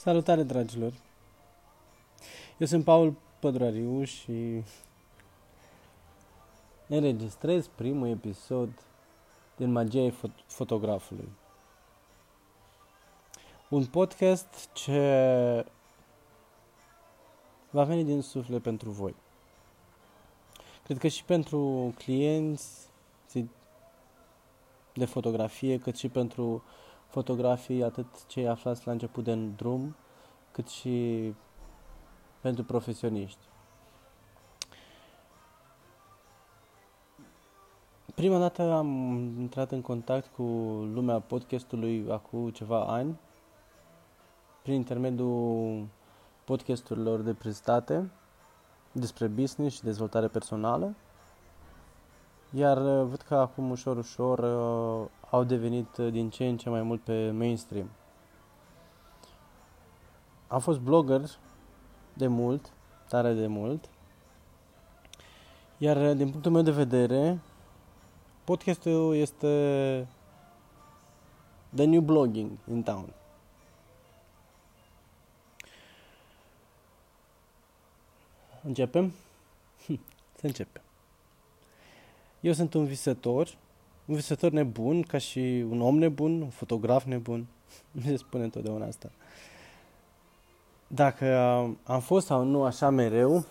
Salutare, dragilor! Eu sunt Paul Pădurariu și înregistrez primul episod din Magia fot- Fotografului. Un podcast ce va veni din suflet pentru voi. Cred că și pentru clienți de fotografie, cât și pentru fotografii, atât cei aflați la început de drum, cât și pentru profesioniști. Prima dată am intrat în contact cu lumea podcastului acum ceva ani, prin intermediul podcasturilor de prestate despre business și dezvoltare personală. Iar uh, văd că acum ușor, ușor uh, au devenit uh, din ce în ce mai mult pe mainstream. Am fost blogger de mult, tare de mult. Iar din punctul meu de vedere, podcastul este the new blogging in town. Începem? Să începem. Eu sunt un visător, un visător nebun, ca și un om nebun, un fotograf nebun. Mi se spune întotdeauna asta. Dacă am fost sau nu așa mereu,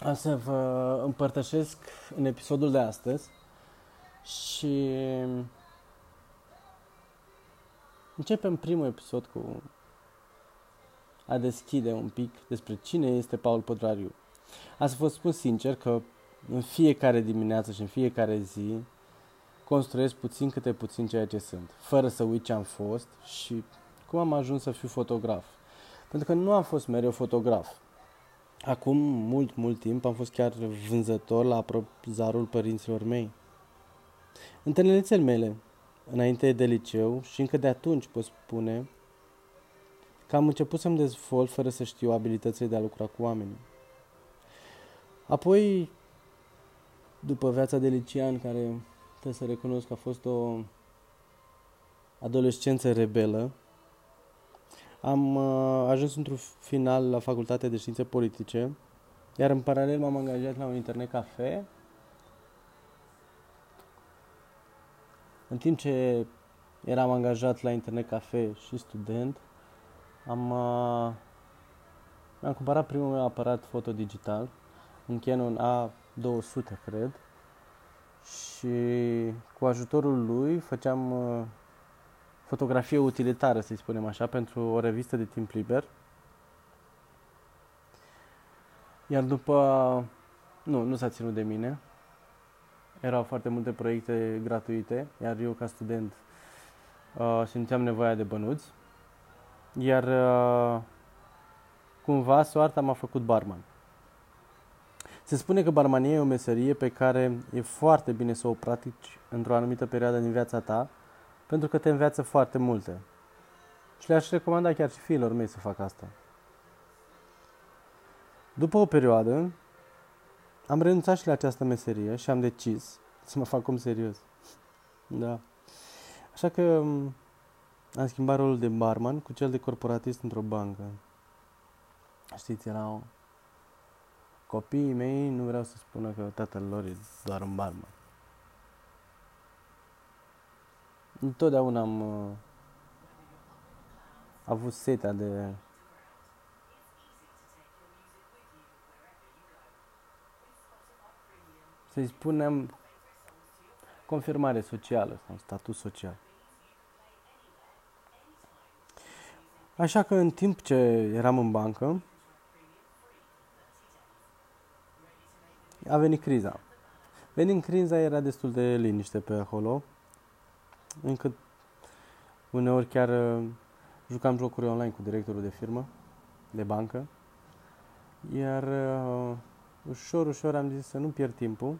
am să vă împărtășesc în episodul de astăzi și începem primul episod cu a deschide un pic despre cine este Paul Pădrariu. Am să vă spun sincer că în fiecare dimineață și în fiecare zi construiesc puțin câte puțin ceea ce sunt, fără să uit ce am fost și cum am ajuns să fiu fotograf. Pentru că nu am fost mereu fotograf. Acum mult, mult timp am fost chiar vânzător la zarul părinților mei. În tenelețele mele, înainte de liceu și încă de atunci pot spune că am început să-mi dezvolt fără să știu abilitățile de a lucra cu oamenii. Apoi după viața de licean, care trebuie să recunosc că a fost o adolescență rebelă, am uh, ajuns într-un final la facultatea de științe politice, iar în paralel m-am angajat la un internet cafe. În timp ce eram angajat la internet cafe și student, am, uh, mi-am cumpărat primul meu aparat foto digital, un Canon A 200, cred. Și cu ajutorul lui făceam uh, fotografie utilitară, să-i spunem așa, pentru o revistă de timp liber. Iar după... Nu, nu s-a ținut de mine. Erau foarte multe proiecte gratuite, iar eu ca student uh, simțeam nevoia de bănuți. Iar uh, cumva soarta m-a făcut barman. Se spune că barmania e o meserie pe care e foarte bine să o practici într-o anumită perioadă din viața ta, pentru că te înveață foarte multe. Și le-aș recomanda chiar și fiilor mei să facă asta. După o perioadă, am renunțat și la această meserie și am decis să mă fac om serios. Da. Așa că mm, am schimbat rolul de barman cu cel de corporatist într-o bancă. Știți, era o Copiii mei nu vreau să spună că tatăl lor e doar un barman. Întotdeauna am uh, avut setea de să-i spunem confirmare socială sau statut social. Așa că în timp ce eram în bancă, a venit criza. Venind criza era destul de liniște pe acolo, încât uneori chiar uh, jucam jocuri online cu directorul de firmă, de bancă, iar uh, ușor, ușor am zis să nu pierd timpul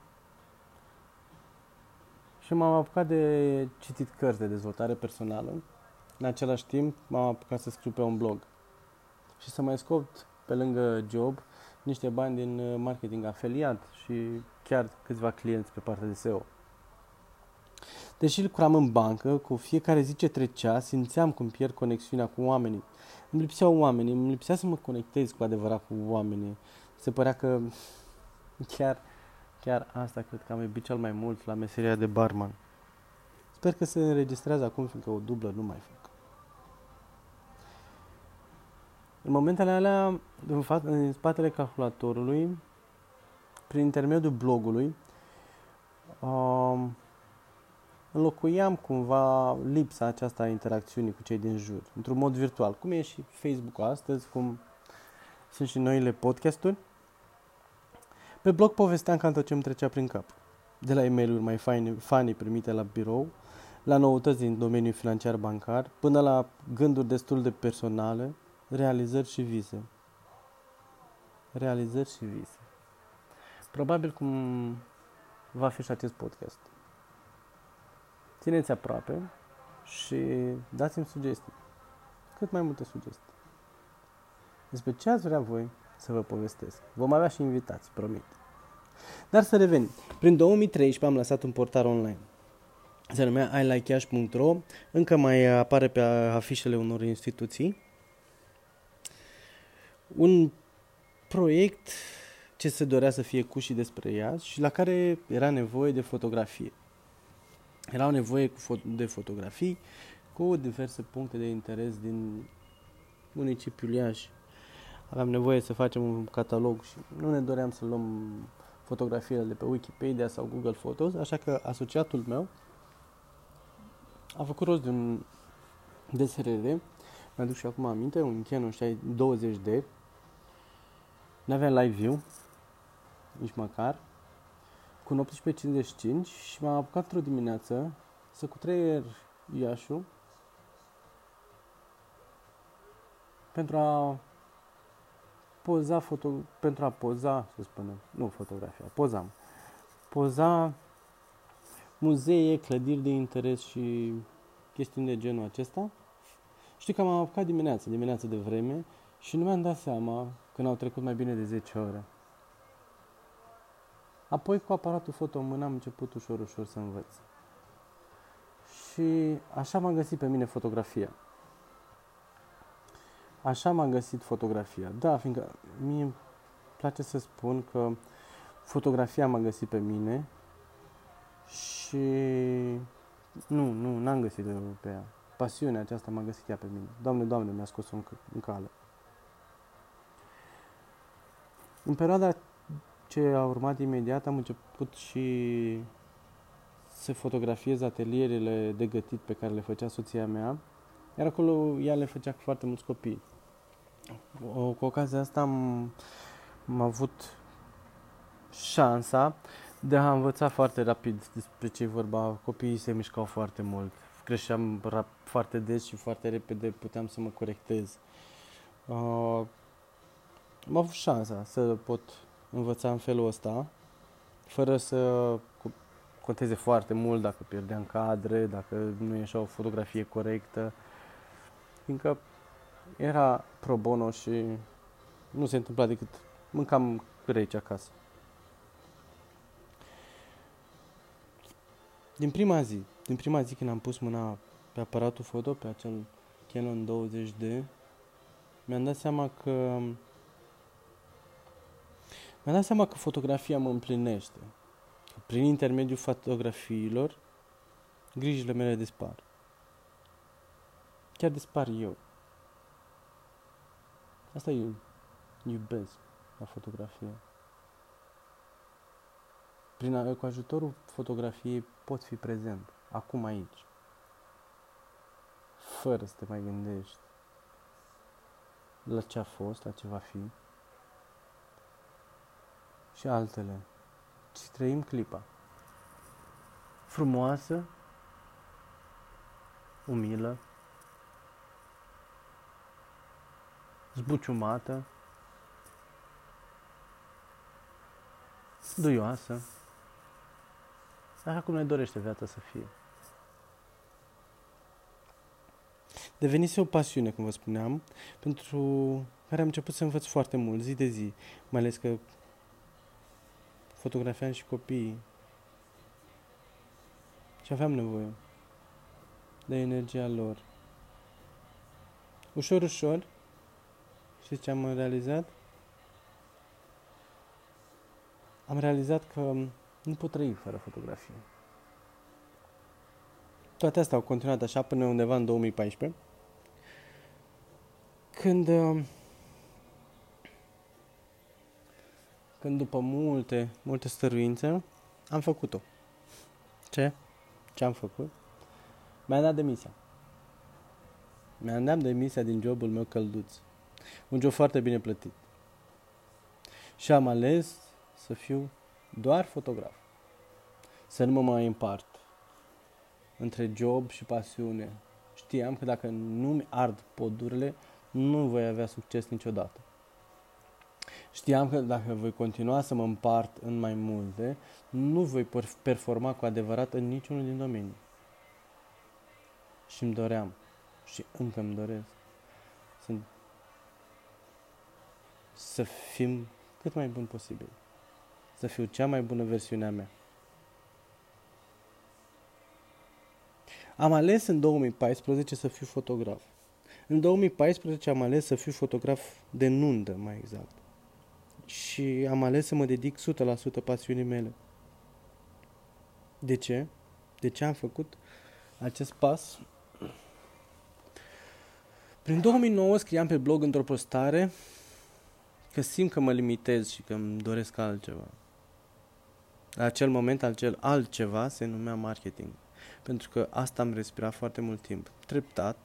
și m-am apucat de citit cărți de dezvoltare personală. În același timp m-am apucat să scriu pe un blog și să mai scot pe lângă job niște bani din uh, marketing afiliat și chiar câțiva clienți pe partea de SEO. Deși lucram în bancă, cu fiecare zi ce trecea, simțeam cum pierd conexiunea cu oamenii. Îmi lipseau oamenii, îmi lipsea să mă conectez cu adevărat cu oamenii. Se părea că chiar, chiar asta cred că am iubit cel mai mult la meseria de barman. Sper că se înregistrează acum, fiindcă o dublă nu mai fac. În momentele alea, în, fa- în spatele calculatorului, prin intermediul blogului, um, înlocuiam cumva lipsa aceasta a interacțiunii cu cei din jur, într-un mod virtual, cum e și Facebook astăzi, cum sunt și noile podcasturi. Pe blog povesteam cam tot ce îmi trecea prin cap. De la e-mail-uri mai faine, fani primite la birou, la noutăți din domeniul financiar bancar, până la gânduri destul de personale, realizări și vise. Realizări și vise. Probabil cum va fi și acest podcast. Țineți aproape și dați-mi sugestii. Cât mai multe sugestii. Despre ce ați vrea voi să vă povestesc. Vom avea și invitați, promit. Dar să revenim. Prin 2013 am lăsat un portal online. Se numea ilikecash.ro Încă mai apare pe afișele unor instituții. Un proiect ce se dorea să fie cu și despre ea și la care era nevoie de fotografie. Erau nevoie de fotografii cu diverse puncte de interes din municipiul Iași. Aveam nevoie să facem un catalog și nu ne doream să luăm fotografiile de pe Wikipedia sau Google Photos, așa că asociatul meu a făcut rost de un DSRD, mi-aduc și acum aminte, un Canon 20D, nu avea live view, nici măcar, cu un 1855 și m-am apucat într-o dimineață să cutreier Iașu pentru a poza foto, pentru a poza, să spunem, nu fotografia, pozam. Poza muzee, clădiri de interes și chestiuni de genul acesta. Știu că m-am apucat dimineața, dimineața de vreme și nu mi-am dat seama când au trecut mai bine de 10 ore. Apoi cu aparatul foto în mână am început ușor, ușor să învăț. Și așa m-a găsit pe mine fotografia. Așa m-a găsit fotografia. Da, fiindcă mie îmi place să spun că fotografia m-a găsit pe mine și nu, nu, n-am găsit pe ea. Pasiunea aceasta m-a găsit ea pe mine. Doamne, Doamne, mi-a scos-o în, în cale. În perioada ce a urmat imediat am început și să fotografiez atelierele de gătit pe care le făcea soția mea, iar acolo ea le făcea cu foarte mulți copii. O, cu ocazia asta am, am avut șansa de a învăța foarte rapid despre ce vorba. Copiii se mișcau foarte mult. Creșteam rap- foarte des și foarte repede puteam să mă corectez. Uh, am avut șansa să pot învăța în felul ăsta, fără să conteze foarte mult dacă pierdeam cadre, dacă nu ieșea o fotografie corectă, fiindcă era pro bono și nu se întâmpla decât mâncam rece acasă. Din prima zi, din prima zi când am pus mâna pe aparatul foto, pe acel Canon 20D, mi-am dat seama că mi-am dat seama că fotografia mă împlinește. Că prin intermediul fotografiilor, grijile mele dispar. Chiar dispar eu. Asta eu iubesc la fotografie. Prin, cu ajutorul fotografiei pot fi prezent, acum aici. Fără să te mai gândești la ce a fost, la ce va fi și altele. Și trăim clipa. Frumoasă, umilă, zbuciumată, duioasă, așa cum ne dorește viața să fie. Devenise o pasiune, cum vă spuneam, pentru care am început să învăț foarte mult, zi de zi, mai ales că fotografiam și copiii. Și Și aveam nevoie de energia lor. Ușor, ușor, știți ce am realizat? Am realizat că nu pot trăi fără fotografie. Toate astea au continuat așa până undeva în 2014, când, când după multe, multe stăruințe, am făcut-o. Ce? Ce am făcut? Mi-am dat demisia. Mi-am dat demisia din jobul meu călduț. Un job foarte bine plătit. Și am ales să fiu doar fotograf. Să nu mă mai împart între job și pasiune. Știam că dacă nu-mi ard podurile, nu voi avea succes niciodată. Știam că dacă voi continua să mă împart în mai multe, nu voi performa cu adevărat în niciunul din domenii. Și îmi doream și încă îmi doresc să, să fim cât mai bun posibil. Să fiu cea mai bună versiune a mea. Am ales în 2014 să fiu fotograf. În 2014 am ales să fiu fotograf de nundă, mai exact. Și am ales să mă dedic 100% pasiunii mele. De ce? De ce am făcut acest pas? Prin 2009 scriam pe blog într-o postare că simt că mă limitez și că îmi doresc altceva. La acel moment, acel altceva se numea marketing. Pentru că asta am respirat foarte mult timp. Treptat,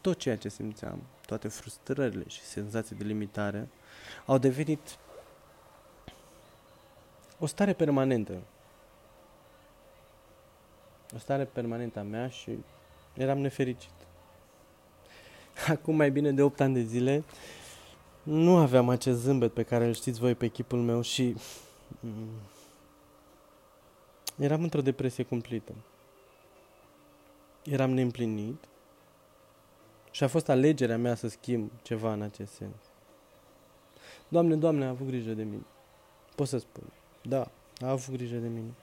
tot ceea ce simțeam, toate frustrările și senzații de limitare, au devenit o stare permanentă. O stare permanentă a mea și eram nefericit. Acum mai bine de 8 ani de zile nu aveam acest zâmbet pe care îl știți voi pe echipul meu și mm, eram într-o depresie cumplită. Eram neîmplinit și a fost alegerea mea să schimb ceva în acest sens. Doamne, Doamne, a avut grijă de mine. Pot să spun. Da, a avut grijă de mine.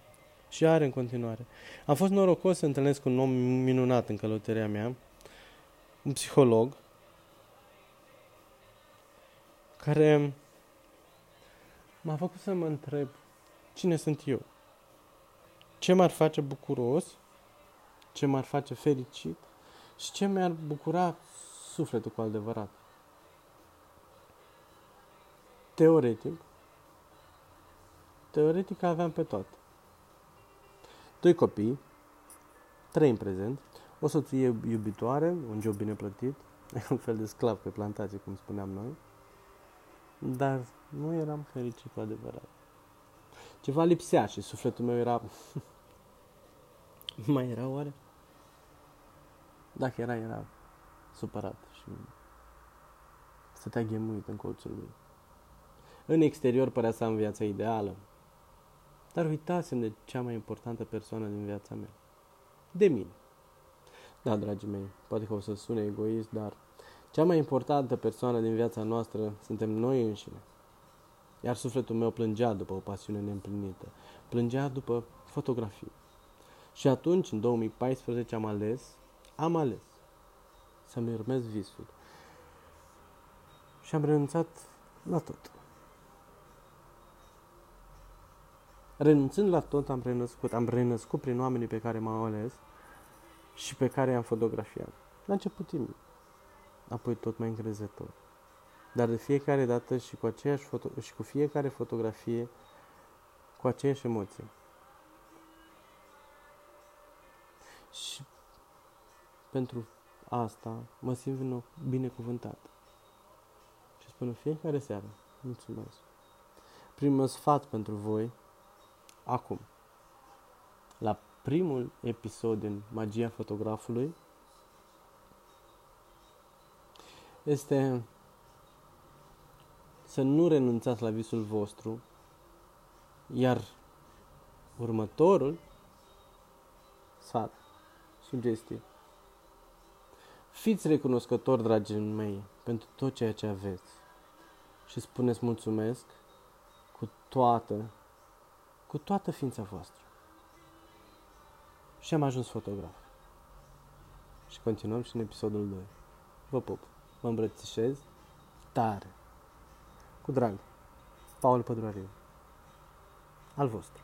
Și are în continuare. Am fost norocos să întâlnesc un om minunat în călătoria mea, un psiholog, care m-a făcut să mă întreb cine sunt eu, ce m-ar face bucuros, ce m-ar face fericit și ce mi-ar bucura sufletul cu adevărat. Teoretic, teoretic aveam pe toate. Doi copii, trei în prezent, o soție iubitoare, un job bine plătit, un fel de sclav pe plantație, cum spuneam noi, dar nu eram fericit cu adevărat. Ceva lipsea și sufletul meu era... Mai era oare? Dacă era, era supărat și stătea ghemuit în colțul lui. În exterior părea să am viața ideală, dar uitasem de cea mai importantă persoană din viața mea. De mine. Da, dragii mei, poate că o să sune egoist, dar cea mai importantă persoană din viața noastră suntem noi înșine. Iar sufletul meu plângea după o pasiune neîmplinită. Plângea după fotografie. Și atunci, în 2014, am ales, am ales să-mi urmez visul. Și am renunțat la tot. Renunțând la tot, am renăscut. Am renăscut prin oamenii pe care m-am ales și pe care i-am fotografiat. La început timid, apoi tot mai încrezător. Dar de fiecare dată și cu, aceeași foto- și cu fiecare fotografie, cu aceeași emoție. Și pentru asta mă simt binecuvântat. Și spun în fiecare seară, mulțumesc. Primul sfat pentru voi, acum, la primul episod din Magia Fotografului, este să nu renunțați la visul vostru, iar următorul sfat, sugestie, Fiți recunoscători, dragii mei, pentru tot ceea ce aveți și spuneți mulțumesc cu toată, cu toată ființa voastră. și am ajuns fotograf. Și continuăm și în episodul 2. Vă pup, mă îmbrățișez tare. Cu drag, Paul Pădurariu. Al vostru.